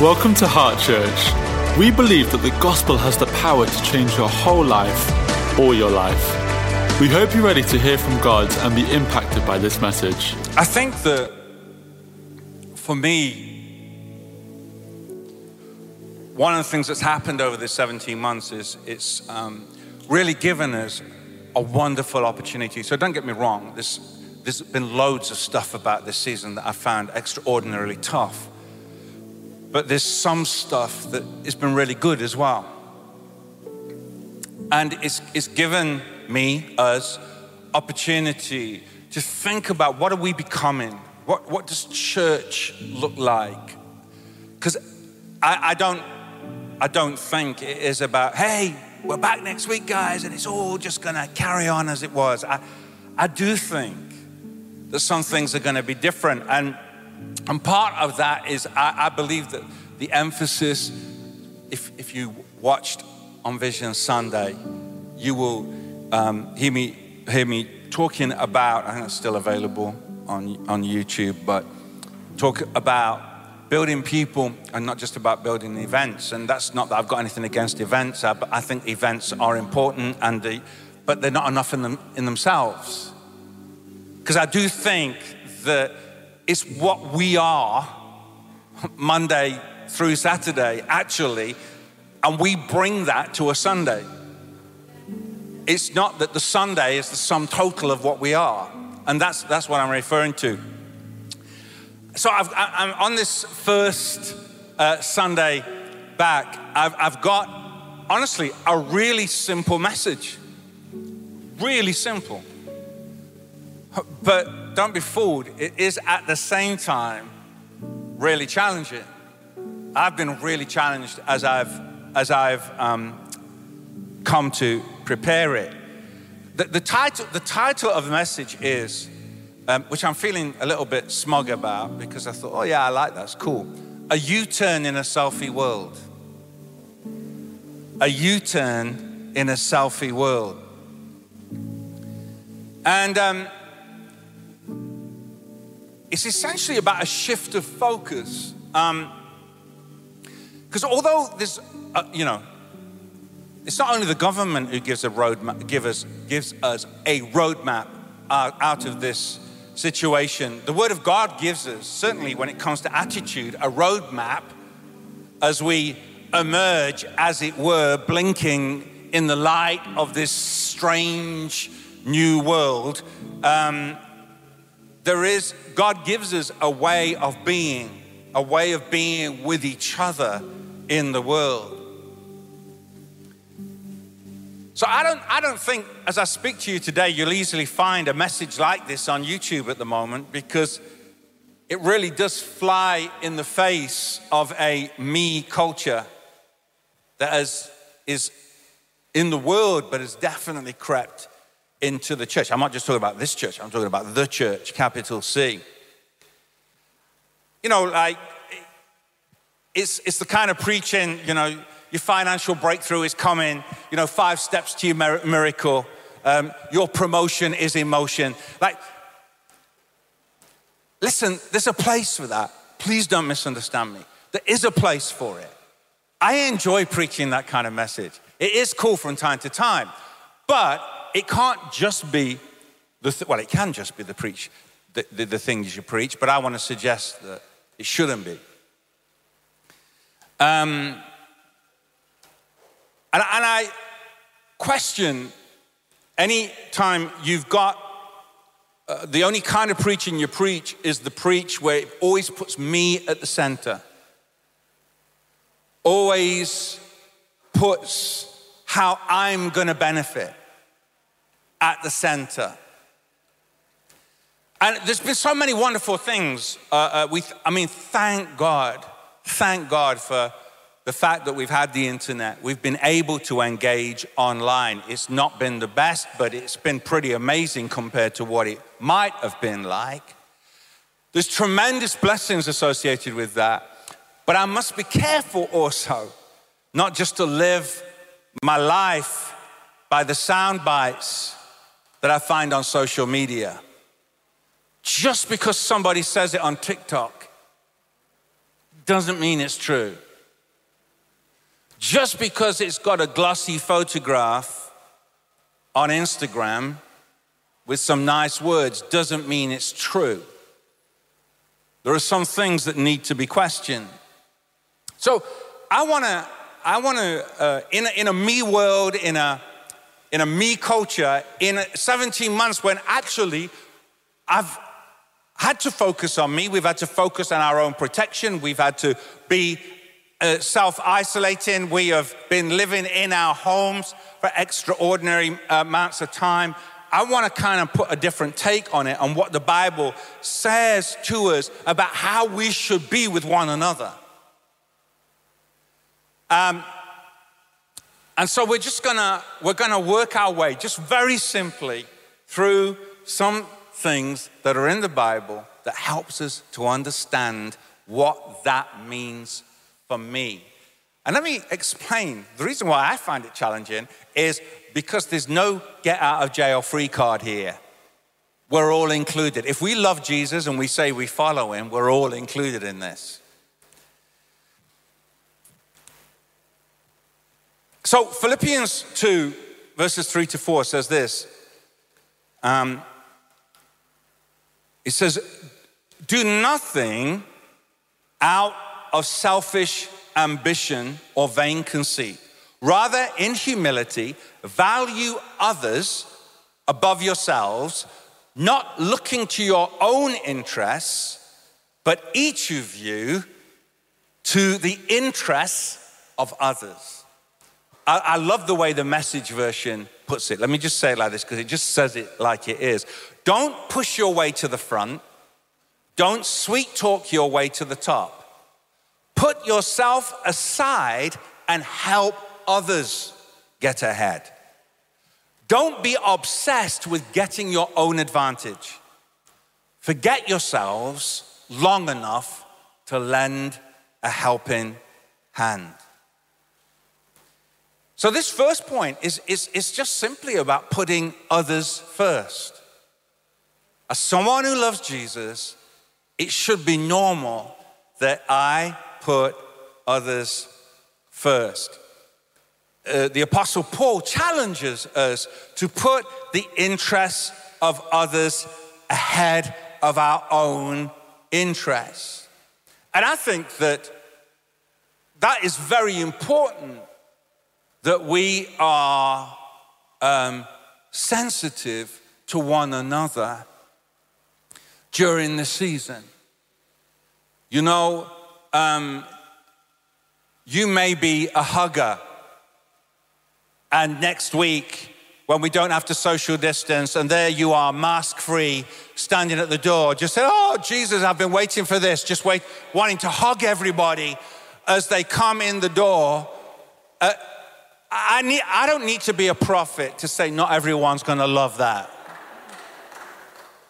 Welcome to Heart Church. We believe that the gospel has the power to change your whole life or your life. We hope you're ready to hear from God and be impacted by this message. I think that for me, one of the things that's happened over the 17 months is it's um, really given us a wonderful opportunity. So don't get me wrong, there's, there's been loads of stuff about this season that I found extraordinarily tough. But there's some stuff that has been really good as well. And it's, it's given me, us, opportunity to think about what are we becoming? What, what does church look like? Because I, I, don't, I don't think it is about, hey, we're back next week, guys, and it's all just going to carry on as it was. I, I do think that some things are going to be different. And and part of that is, I, I believe that the emphasis, if, if you watched on Vision Sunday, you will um, hear, me, hear me talking about, I think it's still available on, on YouTube, but talk about building people and not just about building events. And that's not that I've got anything against events, uh, but I think events are important, and but they're not enough in, them, in themselves. Because I do think that it's what we are Monday through Saturday, actually, and we bring that to a Sunday. It's not that the Sunday is the sum total of what we are, and that's, that's what I'm referring to. So i am on this first uh, Sunday back. I've, I've got, honestly, a really simple message. Really simple. But don't be fooled, it is at the same time really challenging. I've been really challenged as I've, as I've um, come to prepare it. The, the, title, the title of the message is, um, which I'm feeling a little bit smug about because I thought, oh yeah, I like that, it's cool. A U turn in a selfie world. A U turn in a selfie world. And um, it's essentially about a shift of focus. Because um, although this, uh, you know, it's not only the government who gives a roadmap, give us, gives us a roadmap uh, out of this situation. The Word of God gives us, certainly when it comes to attitude, a roadmap as we emerge, as it were, blinking in the light of this strange new world. Um, there is, God gives us a way of being, a way of being with each other in the world. So I don't, I don't think as I speak to you today, you'll easily find a message like this on YouTube at the moment because it really does fly in the face of a me culture that has, is in the world, but has definitely crept into the church. I'm not just talking about this church, I'm talking about the church, capital C. You know, like, it's, it's the kind of preaching, you know, your financial breakthrough is coming, you know, five steps to your miracle, um, your promotion is in motion. Like, listen, there's a place for that. Please don't misunderstand me. There is a place for it. I enjoy preaching that kind of message. It is cool from time to time, but it can't just be the, th- well, it can just be the preach, the, the, the things you preach, but I want to suggest that it shouldn't be. Um, and, and I question any time you've got uh, the only kind of preaching you preach is the preach where it always puts me at the center, always puts how I'm going to benefit at the center. And there's been so many wonderful things. Uh, uh, we, I mean, thank God, thank God for the fact that we've had the internet. We've been able to engage online. It's not been the best, but it's been pretty amazing compared to what it might have been like. There's tremendous blessings associated with that. But I must be careful also, not just to live my life by the sound bites that I find on social media. Just because somebody says it on TikTok doesn't mean it's true. Just because it's got a glossy photograph on Instagram with some nice words doesn't mean it's true. There are some things that need to be questioned. So I want to, I want to, uh, in, a, in a me world, in a, in a me culture, in 17 months when actually I've had to focus on me, we've had to focus on our own protection, we've had to be uh, self isolating, we have been living in our homes for extraordinary amounts of time. I want to kind of put a different take on it, on what the Bible says to us about how we should be with one another. Um, and so we're just gonna we're gonna work our way just very simply through some things that are in the Bible that helps us to understand what that means for me. And let me explain. The reason why I find it challenging is because there's no get out of jail free card here. We're all included. If we love Jesus and we say we follow him, we're all included in this. So, Philippians 2, verses 3 to 4 says this. Um, it says, Do nothing out of selfish ambition or vain conceit. Rather, in humility, value others above yourselves, not looking to your own interests, but each of you to the interests of others. I, I love the way the message version puts it. Let me just say it like this because it just says it like it is. Don't push your way to the front, don't sweet talk your way to the top. Put yourself aside and help others get ahead. Don't be obsessed with getting your own advantage. Forget yourselves long enough to lend a helping hand. So, this first point is, is, is just simply about putting others first. As someone who loves Jesus, it should be normal that I put others first. Uh, the Apostle Paul challenges us to put the interests of others ahead of our own interests. And I think that that is very important that we are um, sensitive to one another during the season. You know, um, you may be a hugger, and next week, when we don't have to social distance, and there you are, mask free, standing at the door, just say, Oh, Jesus, I've been waiting for this, just wait, wanting to hug everybody as they come in the door. Uh, I, need, I don't need to be a prophet to say not everyone's gonna love that.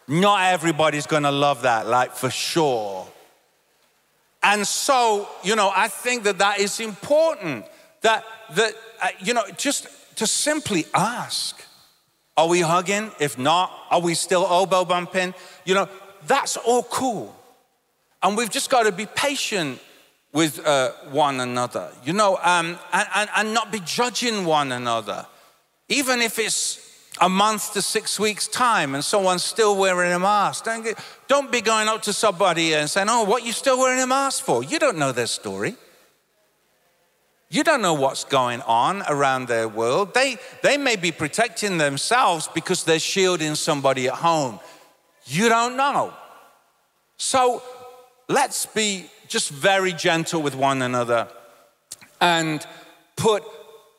Not everybody's gonna love that, like for sure. And so, you know, I think that that is important. That, that uh, you know, just to simply ask, are we hugging? If not, are we still elbow bumping? You know, that's all cool. And we've just got to be patient with uh, one another, you know, um, and, and, and not be judging one another. Even if it's a month to six weeks' time and someone's still wearing a mask, don't, get, don't be going up to somebody and saying, Oh, what you still wearing a mask for? You don't know their story. You don't know what's going on around their world. They, they may be protecting themselves because they're shielding somebody at home. You don't know. So let's be just very gentle with one another and put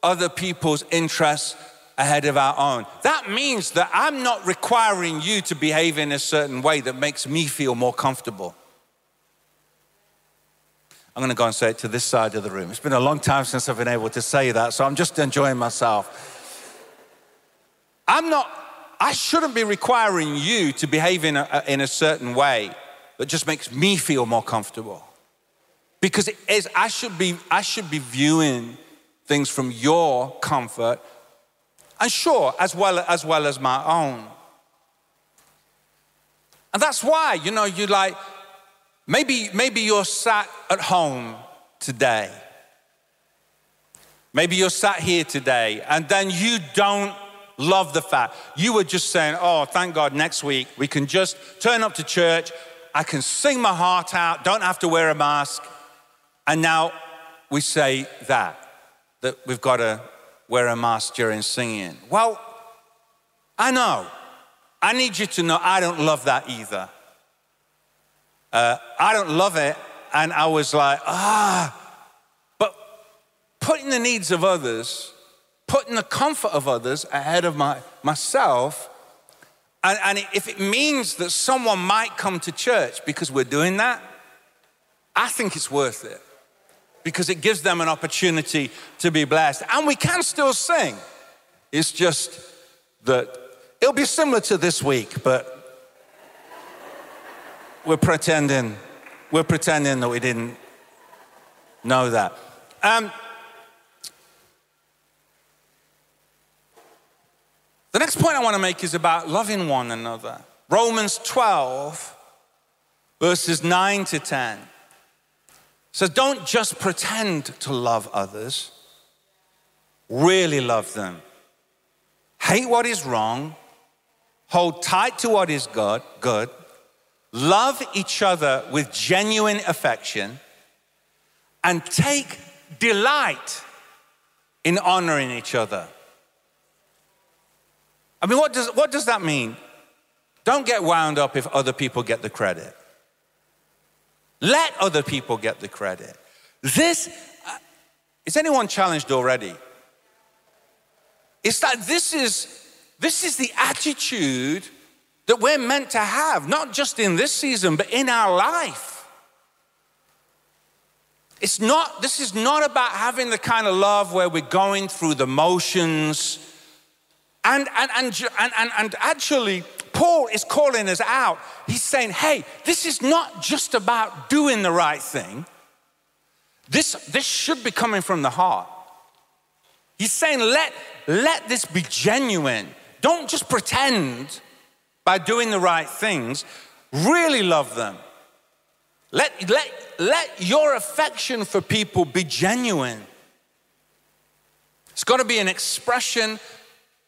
other people's interests ahead of our own. That means that I'm not requiring you to behave in a certain way that makes me feel more comfortable. I'm going to go and say it to this side of the room. It's been a long time since I've been able to say that, so I'm just enjoying myself. I'm not, I shouldn't be requiring you to behave in a, in a certain way that just makes me feel more comfortable. Because as I should be, I should be viewing things from your comfort, and sure, as well as well as my own. And that's why, you know, you like, Maybe, maybe you're sat at home today. Maybe you're sat here today and then you don't love the fact you were just saying, Oh, thank God, next week we can just turn up to church. I can sing my heart out, don't have to wear a mask. And now we say that, that we've got to wear a mask during singing. Well, I know. I need you to know I don't love that either. Uh, I don't love it. And I was like, ah. But putting the needs of others, putting the comfort of others ahead of my, myself, and, and if it means that someone might come to church because we're doing that, I think it's worth it because it gives them an opportunity to be blessed. And we can still sing. It's just that it'll be similar to this week, but we're pretending, we're pretending that we didn't know that. Um, the next point I want to make is about loving one another. Romans 12, verses 9 to 10 so don't just pretend to love others, really love them. Hate what is wrong, hold tight to what is good, good. Love each other with genuine affection, and take delight in honoring each other. I mean, what does, what does that mean? Don't get wound up if other people get the credit. Let other people get the credit. This, uh, is anyone challenged already? It's that this is, this is the attitude that we're meant to have, not just in this season, but in our life. It's not, this is not about having the kind of love where we're going through the motions. And, and, and, and, and, actually, Paul is calling us out. He's saying, hey, this is not just about doing the right thing. This, this should be coming from the heart. He's saying, let, let this be genuine. Don't just pretend by doing the right things. Really love them. Let, let, let your affection for people be genuine. It's got to be an expression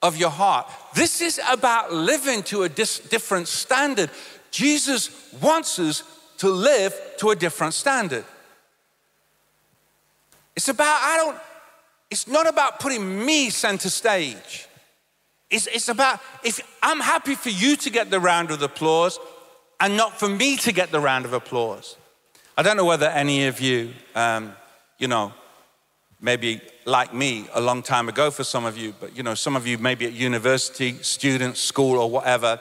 of your heart. This is about living to a dis- different standard. Jesus wants us to live to a different standard. It's about, I don't, it's not about putting me center stage. It's, it's about, if I'm happy for you to get the round of applause and not for me to get the round of applause. I don't know whether any of you, um, you know, maybe like me a long time ago for some of you, but you know, some of you maybe at university, student, school, or whatever.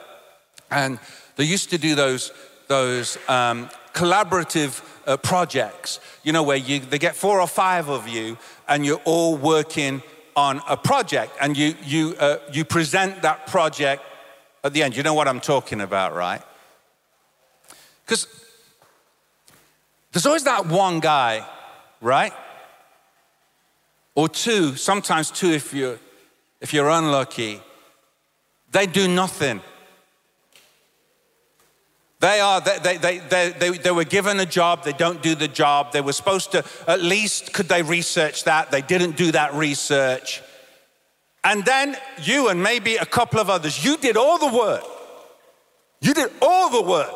And they used to do those, those um, collaborative uh, projects, you know, where you, they get four or five of you and you're all working on a project and you, you, uh, you present that project at the end. You know what I'm talking about, right? Because there's always that one guy, right? Or two, sometimes two if you're, if you're unlucky, they do nothing. They are, they, they, they, they, they were given a job, they don't do the job. They were supposed to, at least, could they research that? They didn't do that research. And then you and maybe a couple of others, you did all the work. You did all the work.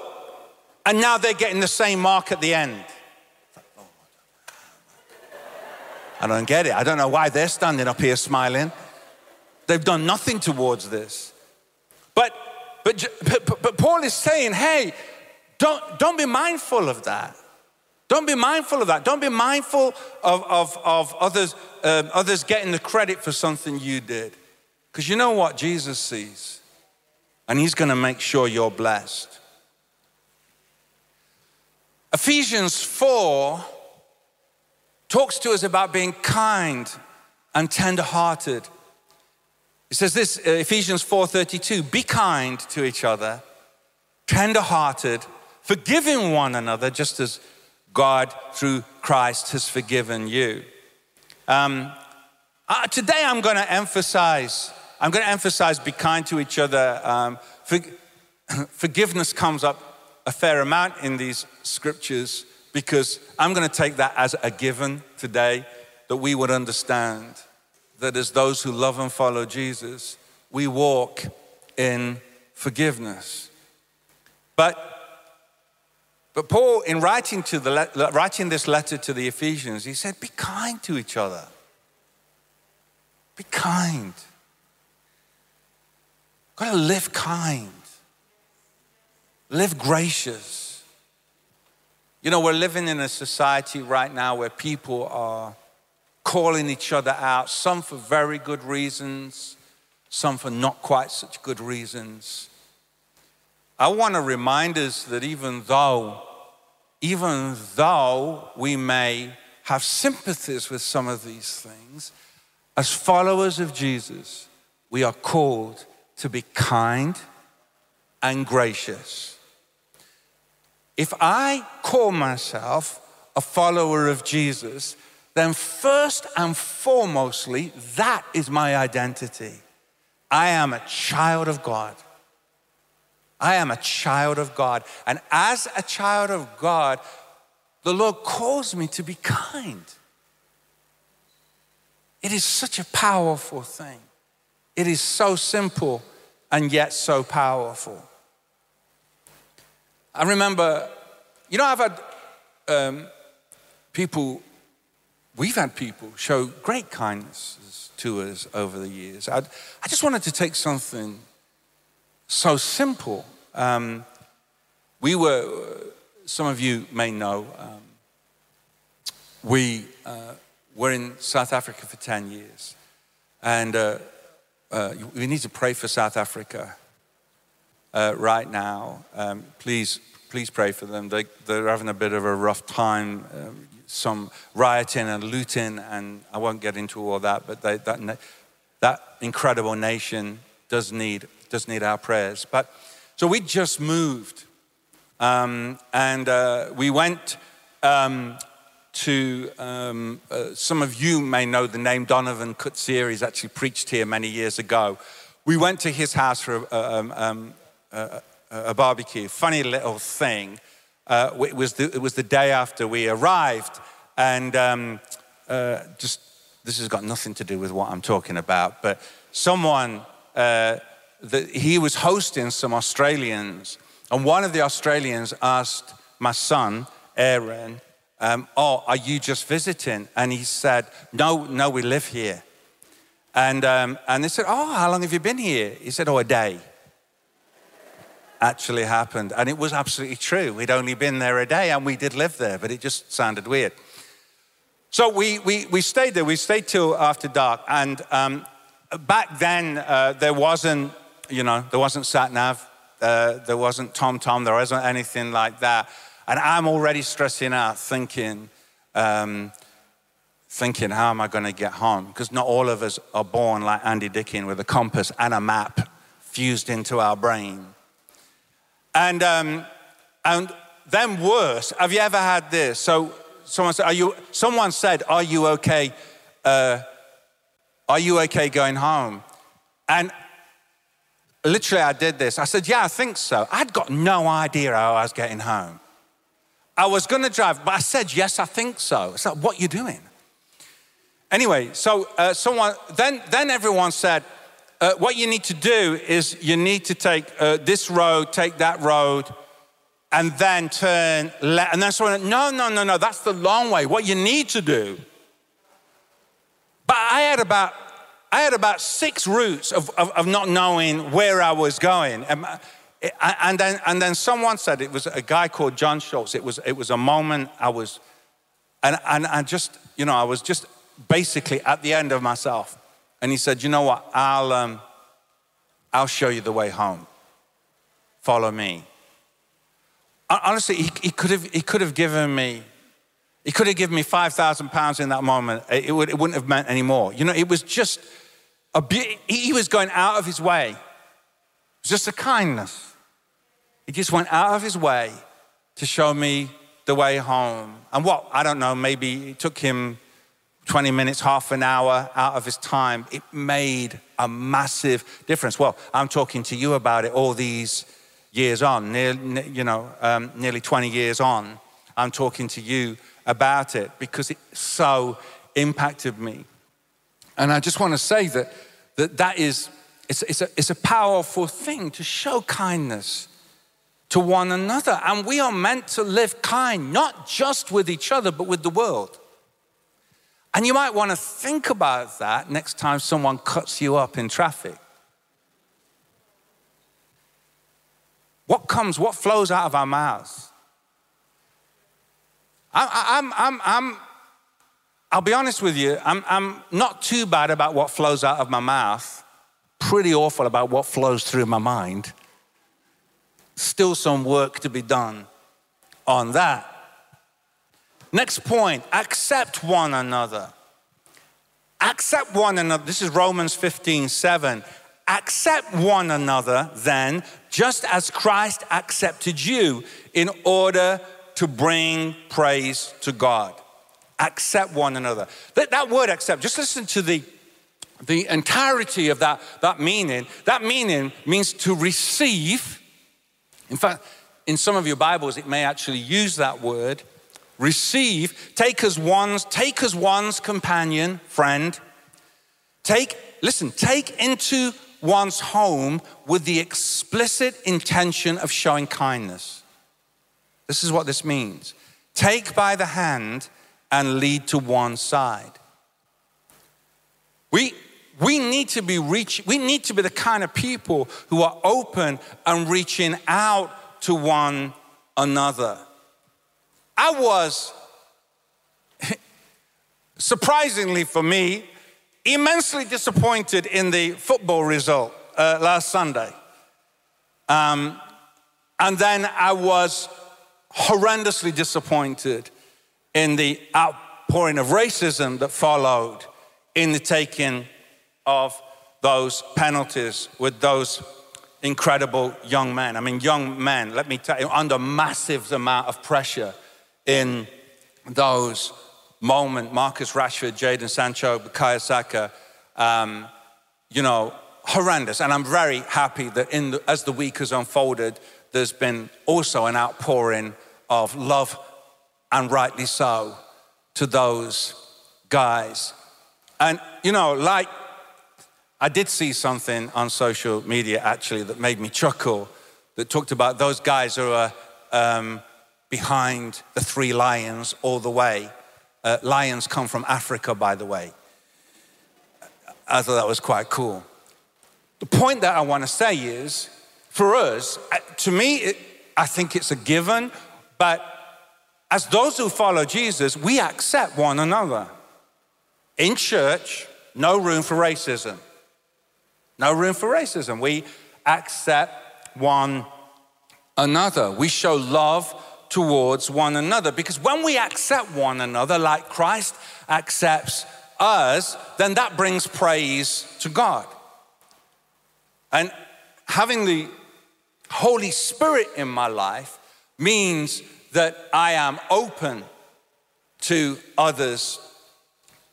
And now they're getting the same mark at the end. I don't get it. I don't know why they're standing up here smiling. They've done nothing towards this. But, but, but, but Paul is saying, hey, don't, don't be mindful of that. Don't be mindful of that. Don't be mindful of, of, of others, um, others getting the credit for something you did. Because you know what Jesus sees, and he's going to make sure you're blessed. Ephesians 4 talks to us about being kind and tender-hearted. It says this, uh, Ephesians 4:32, be kind to each other, tender-hearted, forgiving one another just as God through Christ has forgiven you. Um, uh, today I'm going to emphasize, I'm going to emphasize be kind to each other. Um, for, forgiveness comes up a fair amount in these scriptures because I'm going to take that as a given today that we would understand that as those who love and follow Jesus, we walk in forgiveness. But but Paul, in writing, to the, writing this letter to the Ephesians, he said, Be kind to each other. Be kind. Got to live kind. Live gracious. You know, we're living in a society right now where people are calling each other out, some for very good reasons, some for not quite such good reasons. I want to remind us that even though, even though we may have sympathies with some of these things, as followers of Jesus, we are called to be kind and gracious. If I call myself a follower of Jesus, then first and foremostly, that is my identity. I am a child of God. I am a child of God. And as a child of God, the Lord calls me to be kind. It is such a powerful thing. It is so simple and yet so powerful. I remember, you know, I've had um, people, we've had people show great kindness to us over the years. i I just wanted to take something so simple um, we were, some of you may know, um, we uh, were in South Africa for 10 years. And uh, uh, we need to pray for South Africa uh, right now. Um, please, please pray for them. They, they're having a bit of a rough time. Um, some rioting and looting, and I won't get into all that, but they, that, that incredible nation does need, does need our prayers. But so we just moved. Um, and uh, we went um, to, um, uh, some of you may know the name Donovan Coetzee. He's actually preached here many years ago. We went to his house for um, um, a, barbecue. Funny little thing. Uh, it, was the, it was the day after we arrived. And um, uh, just, this has got nothing to do with what I'm talking about, but someone uh, that he was hosting some Australians, and one of the Australians asked my son, Aaron, um, Oh, are you just visiting? And he said, No, no, we live here. And, um, and they said, Oh, how long have you been here? He said, Oh, a day. Actually happened. And it was absolutely true. We'd only been there a day and we did live there, but it just sounded weird. So we, we, we stayed there. We stayed till after dark. And um, back then, uh, there wasn't you know, there wasn't sat nav, uh, there wasn't Tom Tom, there wasn't anything like that. And I'm already stressing out, thinking, um, thinking, how am I going to get home? Because not all of us are born like Andy Dickin with a compass and a map fused into our brain. And, um, and then worse, have you ever had this? So someone said, are you, someone said, are you okay? Uh, are you okay going home? And literally, I did this. I said, Yeah, I think so. I'd got no idea how I was getting home. I was going to drive, but I said, Yes, I think so. It's like, What are you doing? Anyway, so uh, someone, then, then everyone said, uh, What you need to do is you need to take uh, this road, take that road, and then turn left. And then someone, No, no, no, no, that's the long way. What you need to do. But I had about I had about six routes of, of, of not knowing where I was going. And, and, then, and then someone said, it was a guy called John Schultz. It was, it was a moment I was, and, and I just, you know, I was just basically at the end of myself. And he said, you know what, I'll, um, I'll show you the way home. Follow me. Honestly, he, he, could have, he could have given me he could have given me 5,000 pounds in that moment. It, would, it wouldn't have meant any more. You know, it was just, a, he was going out of his way. It was just a kindness. He just went out of his way to show me the way home. And what, I don't know, maybe it took him 20 minutes, half an hour out of his time. It made a massive difference. Well, I'm talking to you about it all these years on, near, you know, um, nearly 20 years on, I'm talking to you about it because it so impacted me. And I just want to say that that, that is, it's, it's, a, it's a powerful thing to show kindness to one another. And we are meant to live kind, not just with each other, but with the world. And you might want to think about that next time someone cuts you up in traffic. What comes, what flows out of our mouths? I'm, I'm, I'm, I'm, I'll be honest with you, I'm, I'm not too bad about what flows out of my mouth, pretty awful about what flows through my mind. Still some work to be done on that. Next point accept one another. Accept one another. This is Romans 15 7. Accept one another then, just as Christ accepted you, in order to bring praise to God. Accept one another. That, that word accept, just listen to the, the entirety of that, that meaning. That meaning means to receive. In fact, in some of your Bibles, it may actually use that word receive, take as one's, take as one's companion, friend. Take, listen, take into one's home with the explicit intention of showing kindness. This is what this means. Take by the hand and lead to one side. We, we need to be reach, we need to be the kind of people who are open and reaching out to one another. I was, surprisingly for me, immensely disappointed in the football result uh, last Sunday. Um, and then I was horrendously disappointed in the outpouring of racism that followed in the taking of those penalties with those incredible young men. I mean, young men, let me tell you, under massive amount of pressure in those moments. Marcus Rashford, Jadon Sancho, Bukayo Saka, um, you know, horrendous. And I'm very happy that in the, as the week has unfolded, there's been also an outpouring of love, and rightly so, to those guys. And, you know, like, I did see something on social media actually that made me chuckle that talked about those guys who are um, behind the three lions all the way. Uh, lions come from Africa, by the way. I thought that was quite cool. The point that I want to say is for us, uh, to me, it, I think it's a given, but as those who follow Jesus, we accept one another. In church, no room for racism. No room for racism. We accept one another. We show love towards one another. Because when we accept one another like Christ accepts us, then that brings praise to God. And having the Holy Spirit in my life means that I am open to others,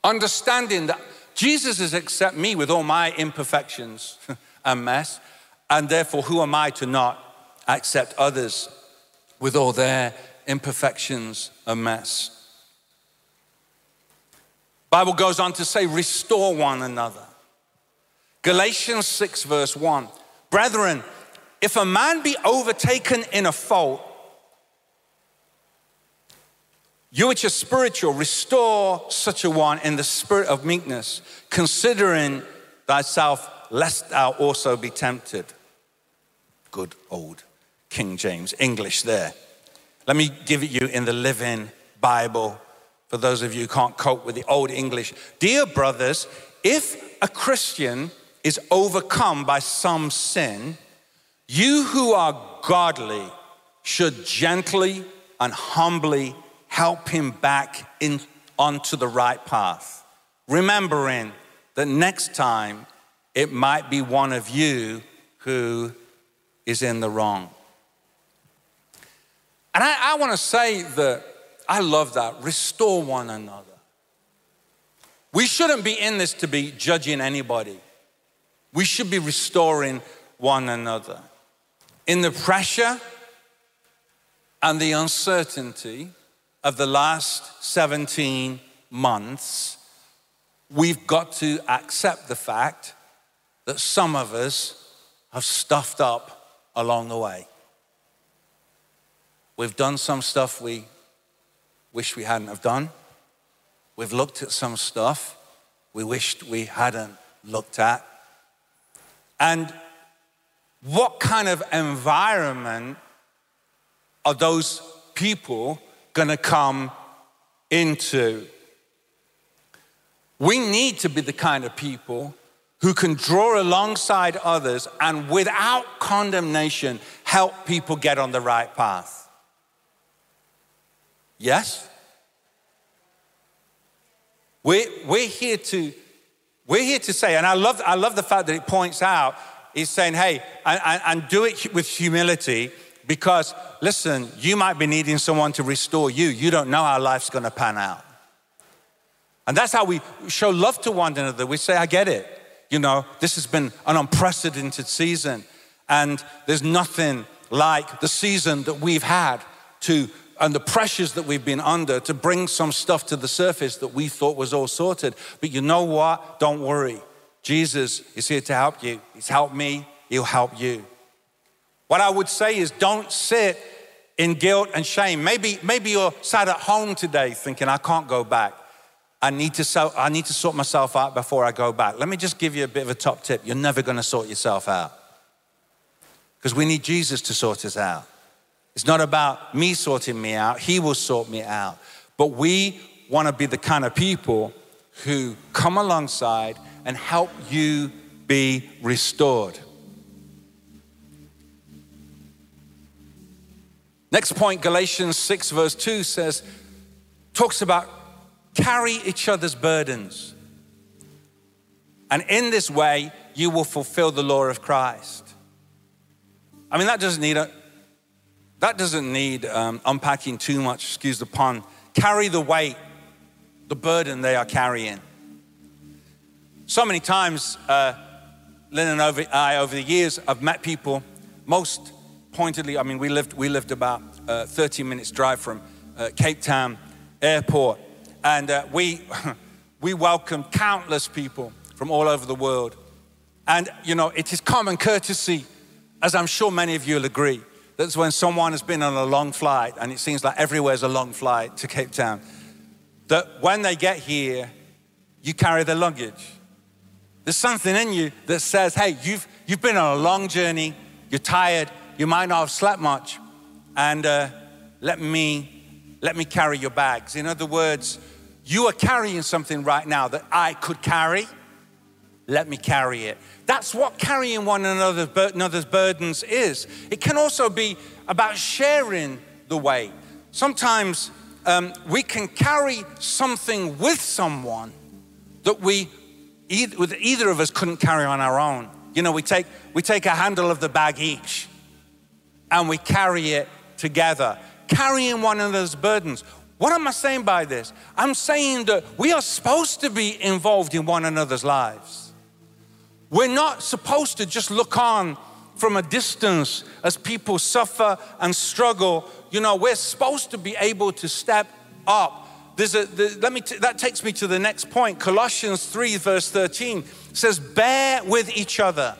understanding that Jesus has accepted me with all my imperfections and mess, and therefore, who am I to not accept others with all their imperfections a mess. Bible goes on to say restore one another. Galatians 6 verse 1. Brethren, if a man be overtaken in a fault, you which are spiritual, restore such a one in the spirit of meekness, considering thyself, lest thou also be tempted. Good old King James, English there. Let me give it you in the Living Bible for those of you who can't cope with the old English. Dear brothers, if a Christian is overcome by some sin, you who are godly should gently and humbly help him back in, onto the right path, remembering that next time it might be one of you who is in the wrong. And I, I want to say that I love that. Restore one another. We shouldn't be in this to be judging anybody. We should be restoring one another. in the pressure and the uncertainty of the last 17 months, we've got to accept the fact that some of us have stuffed up along the way. We've done some stuff we wish we hadn't have done. We've looked at some stuff we wished we hadn't looked at. And what kind of environment are those people going to come into? We need to be the kind of people who can draw alongside others and without condemnation help people get on the right path. Yes? We're, we're, here to, we're here to say, and I love, I love the fact that it points out, he's saying, hey, and, and do it with humility because, listen, you might be needing someone to restore you. You don't know how life's going to pan out. And that's how we show love to one another. We say, I get it. You know, this has been an unprecedented season, and there's nothing like the season that we've had to and the pressures that we've been under to bring some stuff to the surface that we thought was all sorted. But you know what? Don't worry. Jesus is here to help you. He's helped me, He'll help you. What I would say is don't sit in guilt and shame. Maybe, maybe you're sat at home today thinking, I can't go back. I need, to I need to sort myself out before I go back. Let me just give you a bit of a top tip. You're never going to sort yourself out because we need Jesus to sort us out. It's not about me sorting me out, He will sort me out. But we want to be the kind of people who come alongside and help you be restored. Next point, Galatians 6, verse 2 says, talks about carry each other's burdens. And in this way, you will fulfill the law of Christ. I mean, that doesn't need a, that doesn't need um, unpacking too much, excuse the pun. Carry the weight, the burden they are carrying. So many times, uh, Lynn and over, I, over the years, I've met people, most pointedly, I mean, we lived, we lived about uh, 30 minutes drive from uh, Cape Town Airport. And uh, we, we welcomed countless people from all over the world. And, you know, it is common courtesy, as I'm sure many of you will agree, that's when someone has been on a long flight, and it seems like everywhere's a long flight to Cape Town, that when they get here, you carry their luggage. There's something in you that says, hey, you've, you've been on a long journey, you're tired, you might not have slept much, and uh, let, me, let me carry your bags. In other words, you are carrying something right now that I could carry. Let me carry it. That's what carrying one another's burdens is. It can also be about sharing the weight. Sometimes um, we can carry something with someone that we, either, either of us couldn't carry on our own. You know, we take, we take a handle of the bag each and we carry it together, carrying one another's burdens. What am I saying by this? I'm saying that we are supposed to be involved in one another's lives. We're not supposed to just look on from a distance as people suffer and struggle. You know, we're supposed to be able to step up. There's a, the, let me t- that takes me to the next point. Colossians 3, verse 13 says, Bear with each other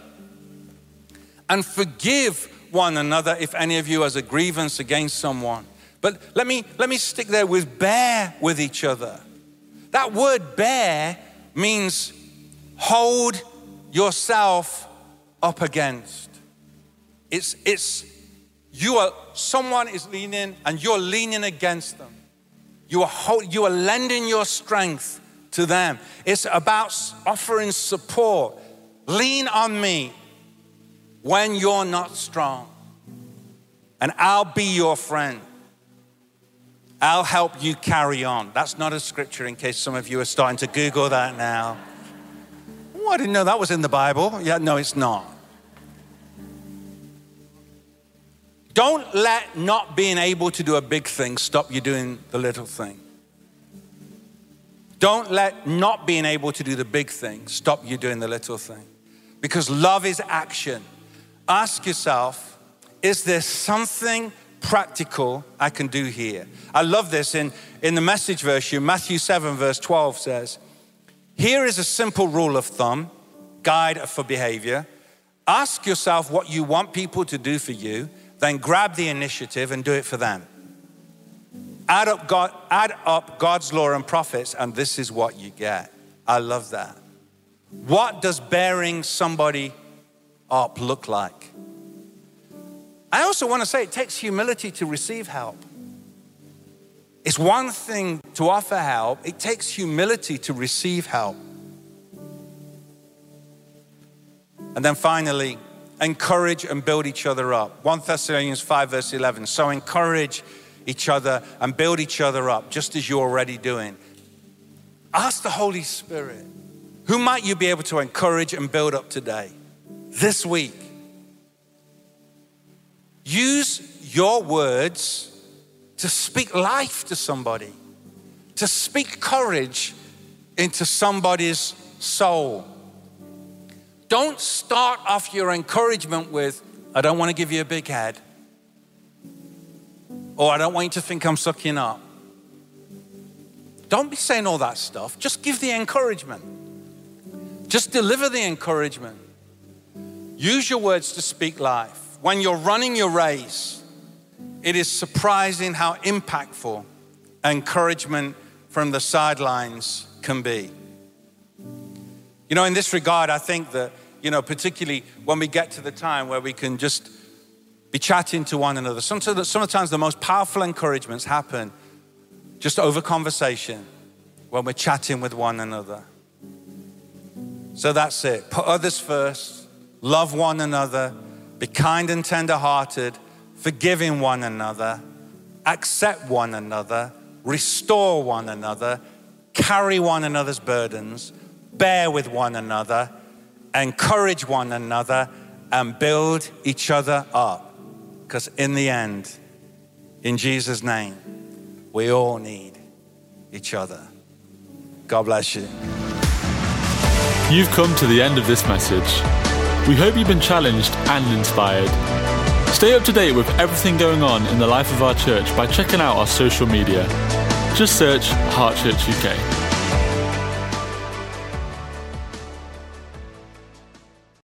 and forgive one another if any of you has a grievance against someone. But let me, let me stick there with bear with each other. That word bear means hold yourself up against. It's, it's you are, someone is leaning and you're leaning against them. You are, you are lending your strength to them. It's about offering support. Lean on me when you're not strong, and I'll be your friend. I'll help you carry on. That's not a scripture in case some of you are starting to Google that now. I didn't know that was in the Bible. Yeah, no, it's not. Don't let not being able to do a big thing stop you doing the little thing. Don't let not being able to do the big thing stop you doing the little thing. Because love is action. Ask yourself Is there something practical I can do here? I love this in, in the message version, Matthew 7, verse 12 says, Here is a simple rule of thumb, guide for behavior. Ask yourself what you want people to do for you, then grab the initiative and do it for them. Add up, God, add up God's law and prophets, and this is what you get. I love that. What does bearing somebody up look like? I also want to say it takes humility to receive help. It's one thing to offer help, it takes humility to receive help. And then finally, encourage and build each other up. 1 Thessalonians 5, verse 11. So encourage each other and build each other up, just as you're already doing. Ask the Holy Spirit, who might you be able to encourage and build up today, this week? Use your words to speak life to somebody, to speak courage into somebody's soul. Don't start off your encouragement with, I don't want to give you a big head, or I don't want you to think I'm sucking up. Don't be saying all that stuff. Just give the encouragement. Just deliver the encouragement. Use your words to speak life. When you're running your race, it is surprising how impactful encouragement from the sidelines can be. You know, in this regard, I think that, you know, particularly when we get to the time where we can just be chatting to one another, sometimes, the most powerful encouragements happen just over conversation when we're chatting with one another. So that's it. Put others first, love one another, be kind and tender hearted forgiving one another, accept one another, restore one another, carry one another's burdens, bear with one another, encourage one another, and build each other up. Because in the end, in Jesus' name, we all need each other. God bless you. You've come to the end of this message. We hope you've been challenged and inspired. Stay up to date with everything going on in the life of our church by checking out our social media. Just search Heart Church UK.